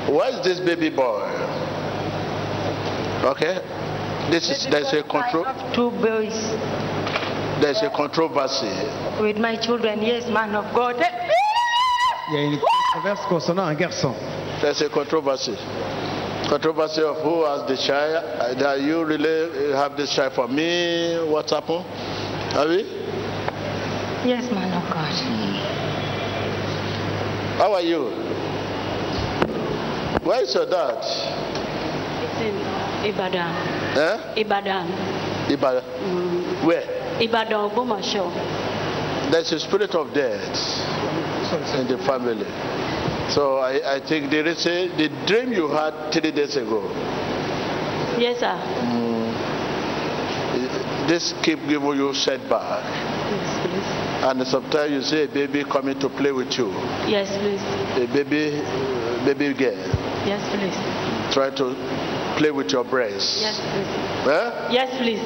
Where is this baby boy? Okay. This is there's a control. I have two boys There's a controversy. with my children. Yes, man of God. Il y a une controverse concernant un garçon. There's a controversy. Controversy of who has the child. That you really have this child for me. What's happened? Have we? Yes, man of God. How are you? Where is your dad? It's in Ibadan. Eh? Ibadan. Ibadan. Where? Ibadan, Ogbomoso. There's a spirit of death in the family. So I, I think there is a, the dream you had three days ago. Yes, sir. This keep giving you setback. Yes, please. And sometimes you see a baby coming to play with you. Yes, please. A baby, baby girl, Yes, please. try to play with your breast. Yes, please. Eh? Yes, please.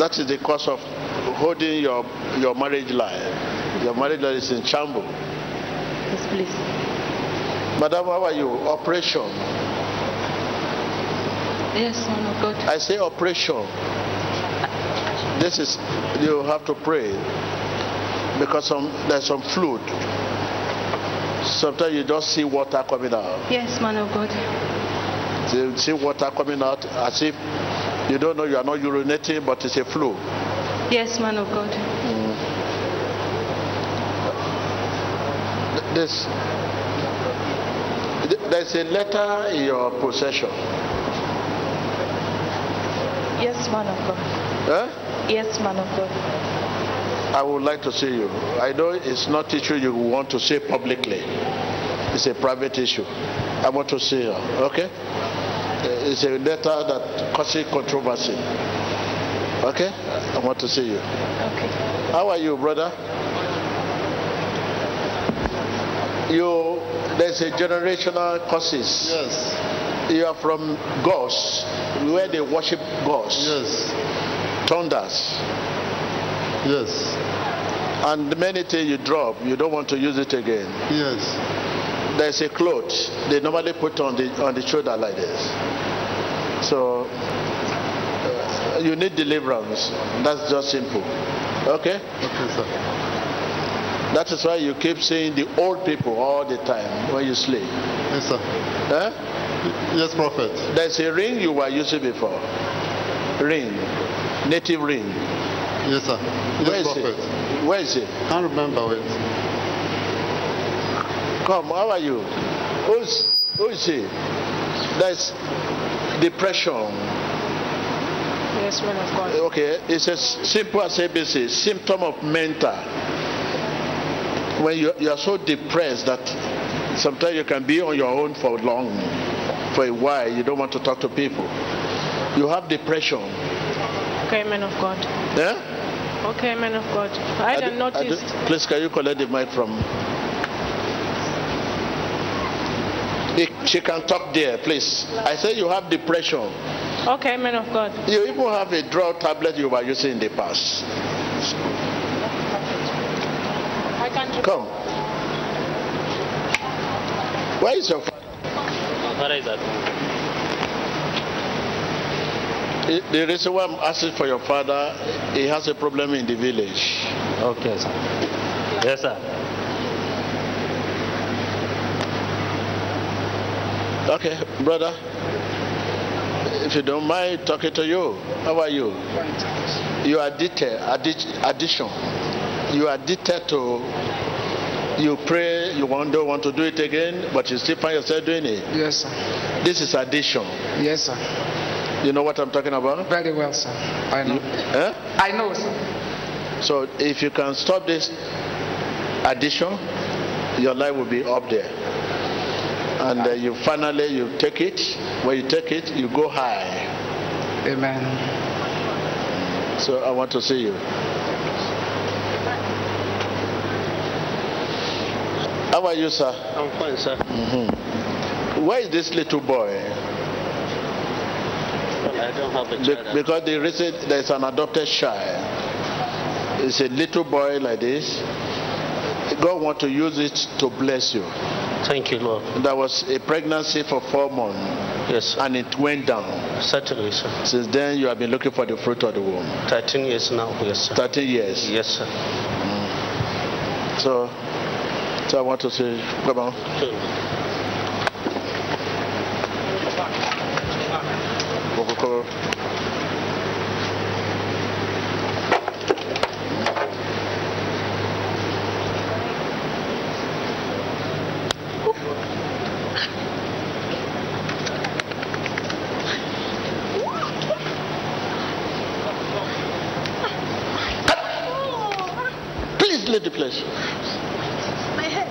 That is the cause of holding your, your marriage life. Your marriage life is in shambles. Yes, please. Madam, how are you? Operation. Yes, man of God. I say operation. This is you have to pray because some there's some fluid. Sometimes you just see water coming out. Yes, man of God. You see water coming out as if you don't know you are not urinating, but it's a flu. Yes, man of God. This there's a letter in your possession. Yes, man of God. Eh? Yes, man of God. I would like to see you. I know it's not issue you want to say publicly. It's a private issue. I want to see you. Okay? Uh, It's a letter that causes controversy. Okay? I want to see you. Okay. How are you, brother? You there's a generational causes. Yes, You are from gods, where they worship gods, yes, thunders, yes, and many things you drop, you don't want to use it again. yes. There's a cloth they normally put on the on the shoulder like this. So uh, you need deliverance. That's just simple. Okay? Okay, sir. That is why you keep seeing the old people all the time when you sleep. Yes, sir. Eh? Yes, prophet. There's a ring you were using before. Ring. Native ring. Yes, sir. Where Yes, is prophet. it? Where is it? Can't remember it. Come, how are you? Who's who is he? There's depression. Yes, man of God. Okay, it's as simple as ABC, symptom of mental. When you, you are so depressed that sometimes you can be on your own for long, for a while, you don't want to talk to people. You have depression. Okay, man of God. Yeah? Okay, man of God. I I didn't do- do- Please, can you collect the mic from? He- She can talk there, please. I say you have depression. Okay, man of God. You even have a drug tablet you were using in the past. I can't. Come. Where is your father? My father is at home. The- The reason why I'm asking for your father, he has a problem in the village. Okay, sir. Yes, sir. Okay, brother. If you don't mind talking to you, how are you? You are addicted, addic- addiction. You are addicted to. You pray, you want, don't want to do it again, but you still find yourself doing it. Yes, sir. This is addiction. Yes, sir. You know what I'm talking about? Very well, sir. I know. Eh? I know, sir. So if you can stop this addiction, your life will be up there. And uh, you finally you take it. When you take it, you go high. Amen. So I want to see you. How are you, sir? I'm fine, sir. Mm-hmm. Where is this little boy? Well, I don't have a Be- because the reason there's an adopted child. It's a little boy like this. God want to use it to bless you. Thank you, Lord. There was a pregnancy for four months Yes, sir. and it went down. Certainly, sir. Since then, you have been looking for the fruit of the womb. 13 years now. Yes, sir. 30 years. Yes, sir. Mm. So, so I want to say, come on. Kokoko. Please leave the place. My head.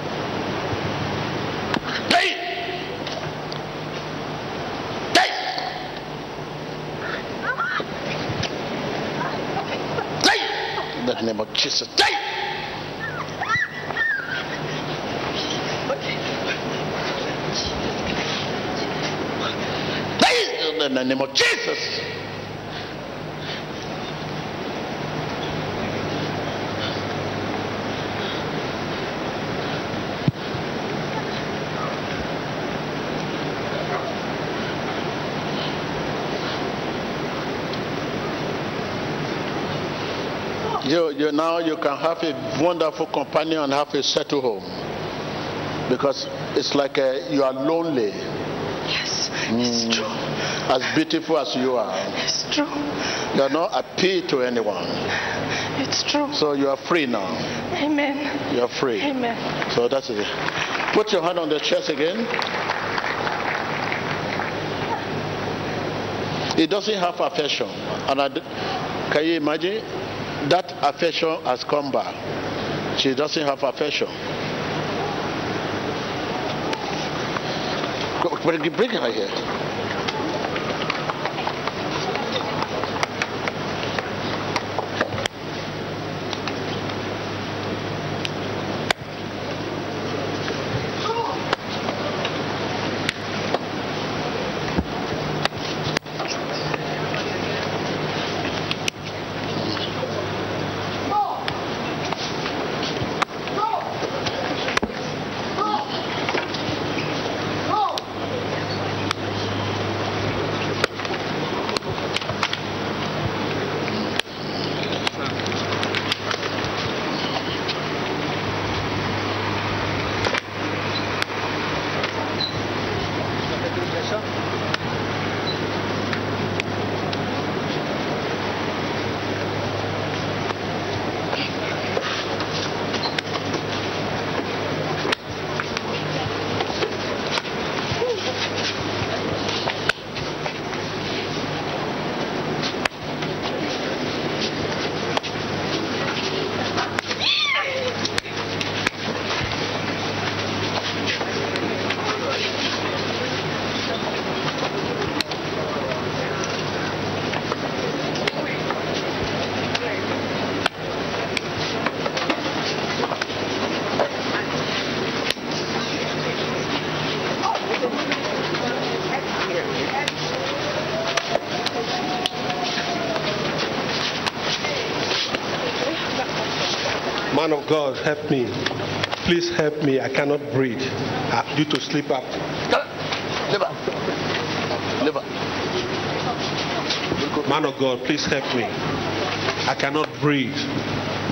Hey! Hey! Hey! In the name of Jesus. Hey! Hey! In the name of Jesus. You, you now you can have a wonderful companion and have a settled home. Because it's like uh you are lonely. Yes, it's true. As beautiful as you are. It's true. you are not appeal to anyone. It's true. so you are free now. Amen. you are free. Amen. so that's it. Put your hand on the chest again. It doesn't have affection. And I can you imagine that affection has come back. She doesn't have affection. Bring her here God, help me. Please help me. I cannot breathe uh, due to sleep apnea. Liver. Liver. Man of God, please help me. I cannot breathe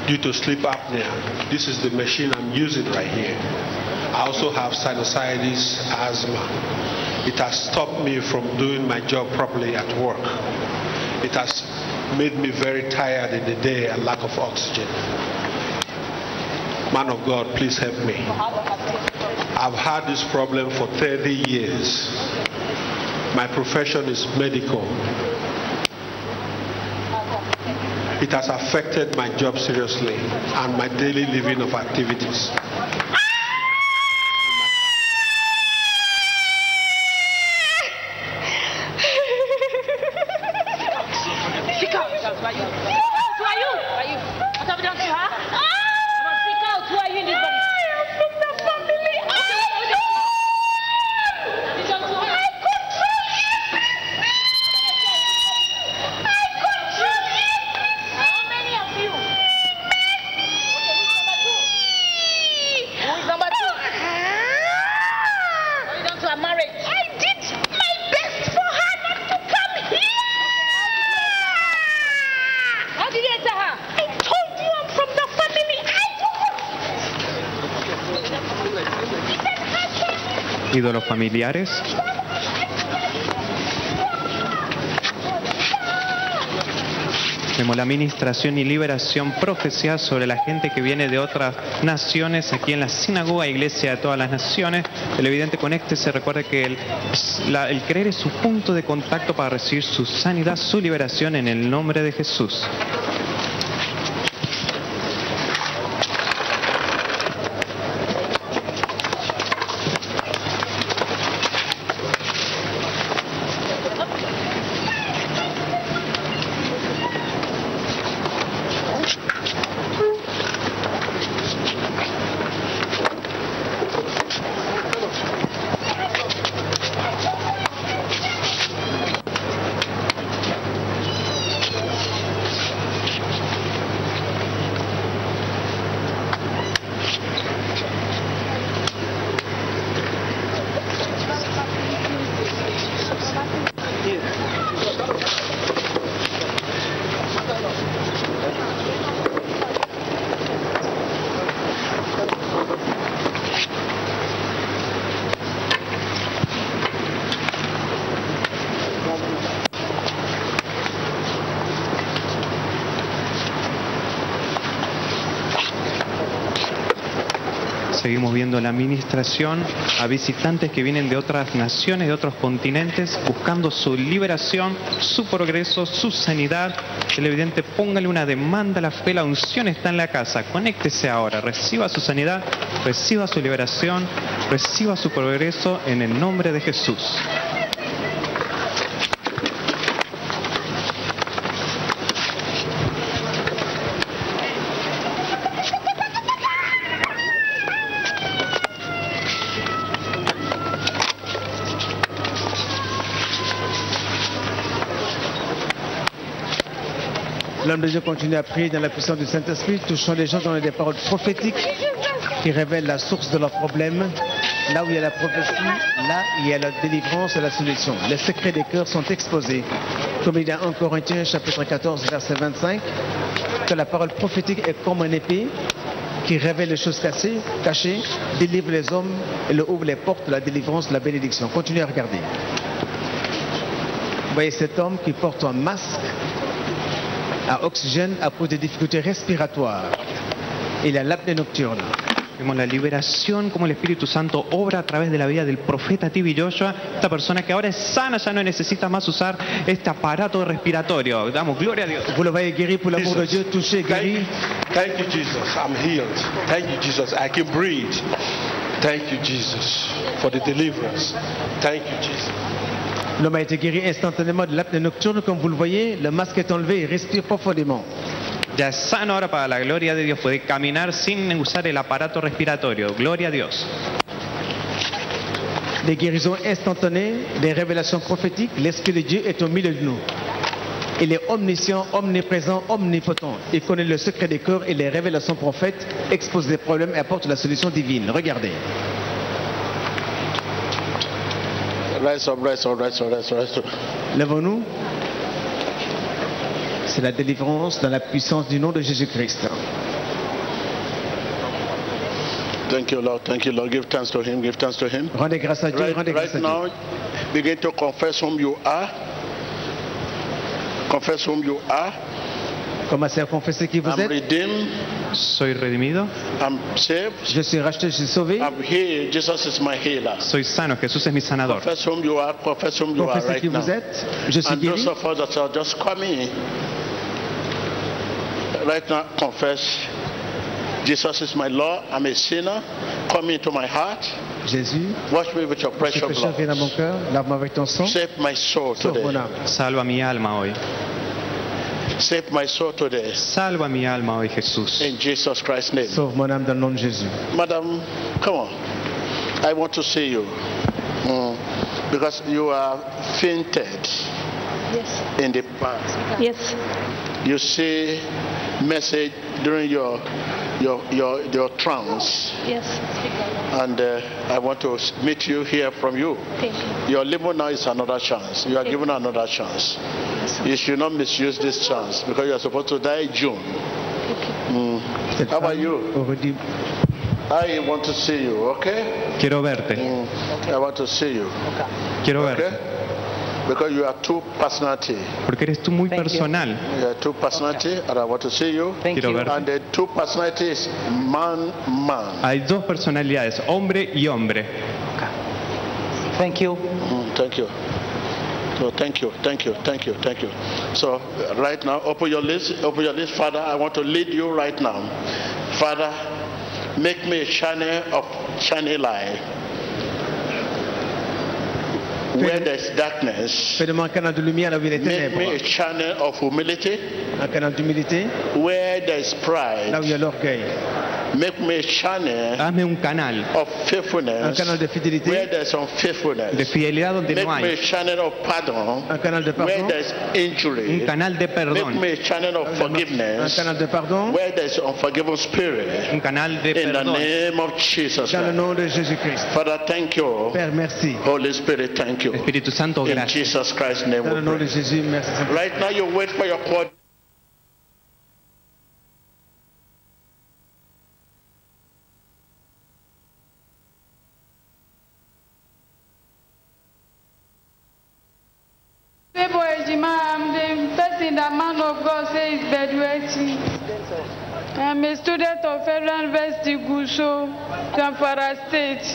due to sleep apnea. This is the machine I'm using right here. I also have sinusitis, asthma. It has stopped me from doing my job properly at work. It has made me very tired in the day and lack of oxygen. Man of God, please help me. I've had this problem for 30 years. My profession is medical. It has affected my job seriously and my daily living of activities. Familiares. Vemos la administración y liberación profecía sobre la gente que viene de otras naciones aquí en la sinagoga iglesia de todas las naciones. El evidente conecte se recuerde que el, el creer es su punto de contacto para recibir su sanidad, su liberación en el nombre de Jesús. Seguimos viendo la administración a visitantes que vienen de otras naciones, de otros continentes, buscando su liberación, su progreso, su sanidad. Televidente, póngale una demanda a la fe, la unción está en la casa. Conéctese ahora, reciba su sanidad, reciba su liberación, reciba su progreso en el nombre de Jesús. L'homme de Dieu continue à prier dans la puissance du Saint-Esprit, touchant les gens dans des paroles prophétiques qui révèlent la source de leurs problèmes. Là où il y a la prophétie, là il y a la délivrance et la solution. Les secrets des cœurs sont exposés. Comme il y a en Corinthiens chapitre 14 verset 25, que la parole prophétique est comme un épée qui révèle les choses cachées, délivre les hommes et ouvre les portes de la délivrance, de la bénédiction. Continuez à regarder. Vous voyez cet homme qui porte un masque à oxygène à cause des difficultés respiratoires. Il a l'apnée nocturne. Vemos la liberación, como el Espíritu Santo obra a través de la vida del profeta Tibi Joshua, esta persona que ahora es sana, ya no necesita más usar este aparato respiratorio. Damos gloria a Dios. Vous le voyez guéri pour l'amour de Dieu, touché, guéri. Thank you, Jesus. I'm healed. Thank you, Jesus. I can breathe. Thank you, Jesus, for the deliverance. Thank you, Jesus. L'homme a été guéri instantanément de l'apnée nocturne. Comme vous le voyez, le masque est enlevé, il respire profondément. Ya es sano ahora para la gloria de Dios. Puede caminar sin usar el aparato respiratorio. Gloria a Dios. Des guérisons instantanées, des révélations prophétiques. L'Esprit de Dieu est au milieu de nous. Il est omniscient, omniprésent, omnipotent. Il connaît le secret des cœurs et les révèle à son prophète, expose les problèmes et apporte la solution divine. Regardez. Rise up, rise up, rise up, rise up, rise up. Lèvons-nous. C'est la délivrance dans la puissance du nom de Jésus-Christ. Thank you, Lord. Thank you, Lord. Give thanks to Him. Give thanks to Him. Rendez grâce à Dieu, Right, rendez grâce right à Dieu. now, begin to confess whom you are. Confess whom you are. Commencez à confesser qui vous I'm êtes. redeemed. Soy redimido, I'm saved. Je suis racheté, je suis sauvé. I'm healed. Jesus is my healer. soy sano, Jesús es mi sanador. Confess whom you are. Confess whom you are Confessez right qui now. vous êtes. Je suis And those guéri. of us that are just coming, right now, confess Jesus is my Lord. I'm a sinner. Come into my heart. Jésus, Wash me with your je precious pécheur, viens dans mon blood. cœur. Lave-moi avec ton sang. Save my soul Sauve mon today. âme. Salva mi alma hoy. Save my soul today. Salva mi alma hoy, Jesús. In Jesus Christ's name. Sauve mon âme dans le nom de Jésus. Madam, come on. I want to see you. Mm, Because you are fainted Yes. in the past. Yes. You see message during your your your, your trance. Yes. And uh, I want to meet you, here from you. Thank you. Your living now is another chance. You are given another chance. Yes, You should not misuse this chance because you are supposed to die June. Mm. How about you? aurait dit, I want to see you, okay? Quiero verte, Mm. I want to see you, quiero okay? verte. Because you are two personality. Porque eres tú muy personal. You are two personality, and I want to see you. Quiero verte. And the two personalities, man, man. Hay dos personalidades, hombre y hombre. Thank you. Mm, thank you. So thank you, thank you, thank you, thank you. So right now, open your list, open your list, Father. I want to lead you right now, Father. Make me a channel of channel light. Where there's darkness, Fais de moi un canal de lumière là où il est make me a channel of humility. Un canal d'humilité Where there's là où il y pride, a l'orgueil. make me a channel Hazme un canal of Un faithfulness. canal de Where fidélité. there's unfaithfulness, de fidelidad donde make no me a hay. channel of pardon. Un canal de Where pardon. there's injury, Un canal de Make perdón. me a channel of Un forgiveness canal de pardon. where there's unforgiving spirit. Un canal de In the perdón. name of Jesus Dans le Christ. nom de Jésus-Christ. Father, thank you. Père, merci. Holy Spirit, thank you. Espíritu Santo, In gracias. Jesus Christ's name Dans le we nom de pray. Right now you wait for your court. Favour Ejima, I'm the person that man of God says bedwetting. I'm a student of Federal University Gusau, Zamfara State.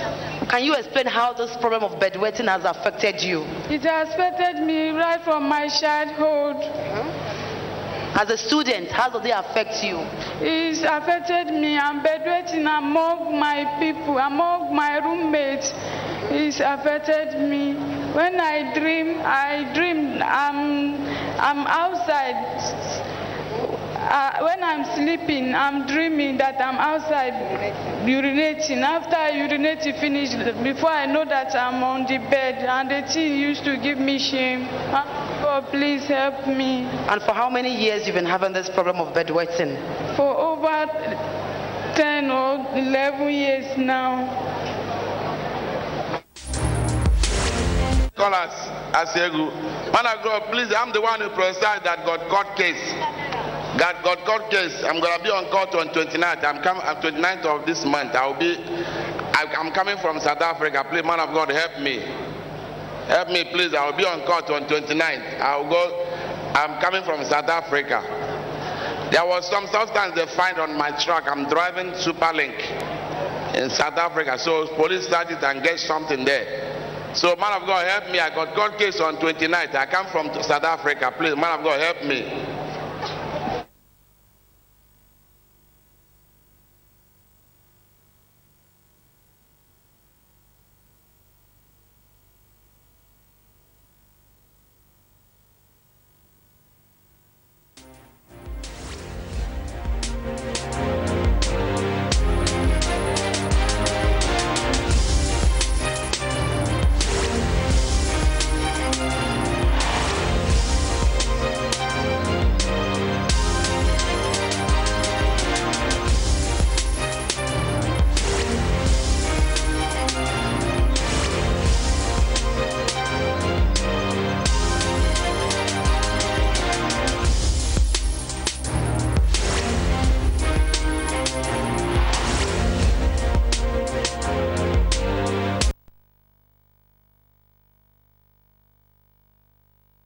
Can you explain how this problem of bedwetting has affected you? It has affected me right from my childhood. Mm-hmm. As a student, how does it affect you? It's affected me. I'm bedwetting among my people, among my roommates. It's affected me. When I dream, I dream I'm, I'm outside. Uh, when I'm sleeping, I'm dreaming that I'm outside urinating. After I urinate finish, before I know that I'm on the bed, and the thing used to give me shame. Uh, God, please help me. And for how many years you've been having this problem of bedwetting? For over 10 or 11 years now. Scholars, Asiegu. Man of God, please, I'm the one who prophesied that God court case. That God God case. I'm to be on court on 29th. I'm coming uh, on 29th of this month. I'll be, I'm coming from South Africa. Please, man of God, help me. Help me, please. I'll be on court on 29th. I'll go, I'm coming from South Africa. There was some substance they find on my truck. I'm driving Superlink in South Africa. So police started and get something there. So man of God help me. I got court case on 29th. I come from South Africa. Please, man of God help me.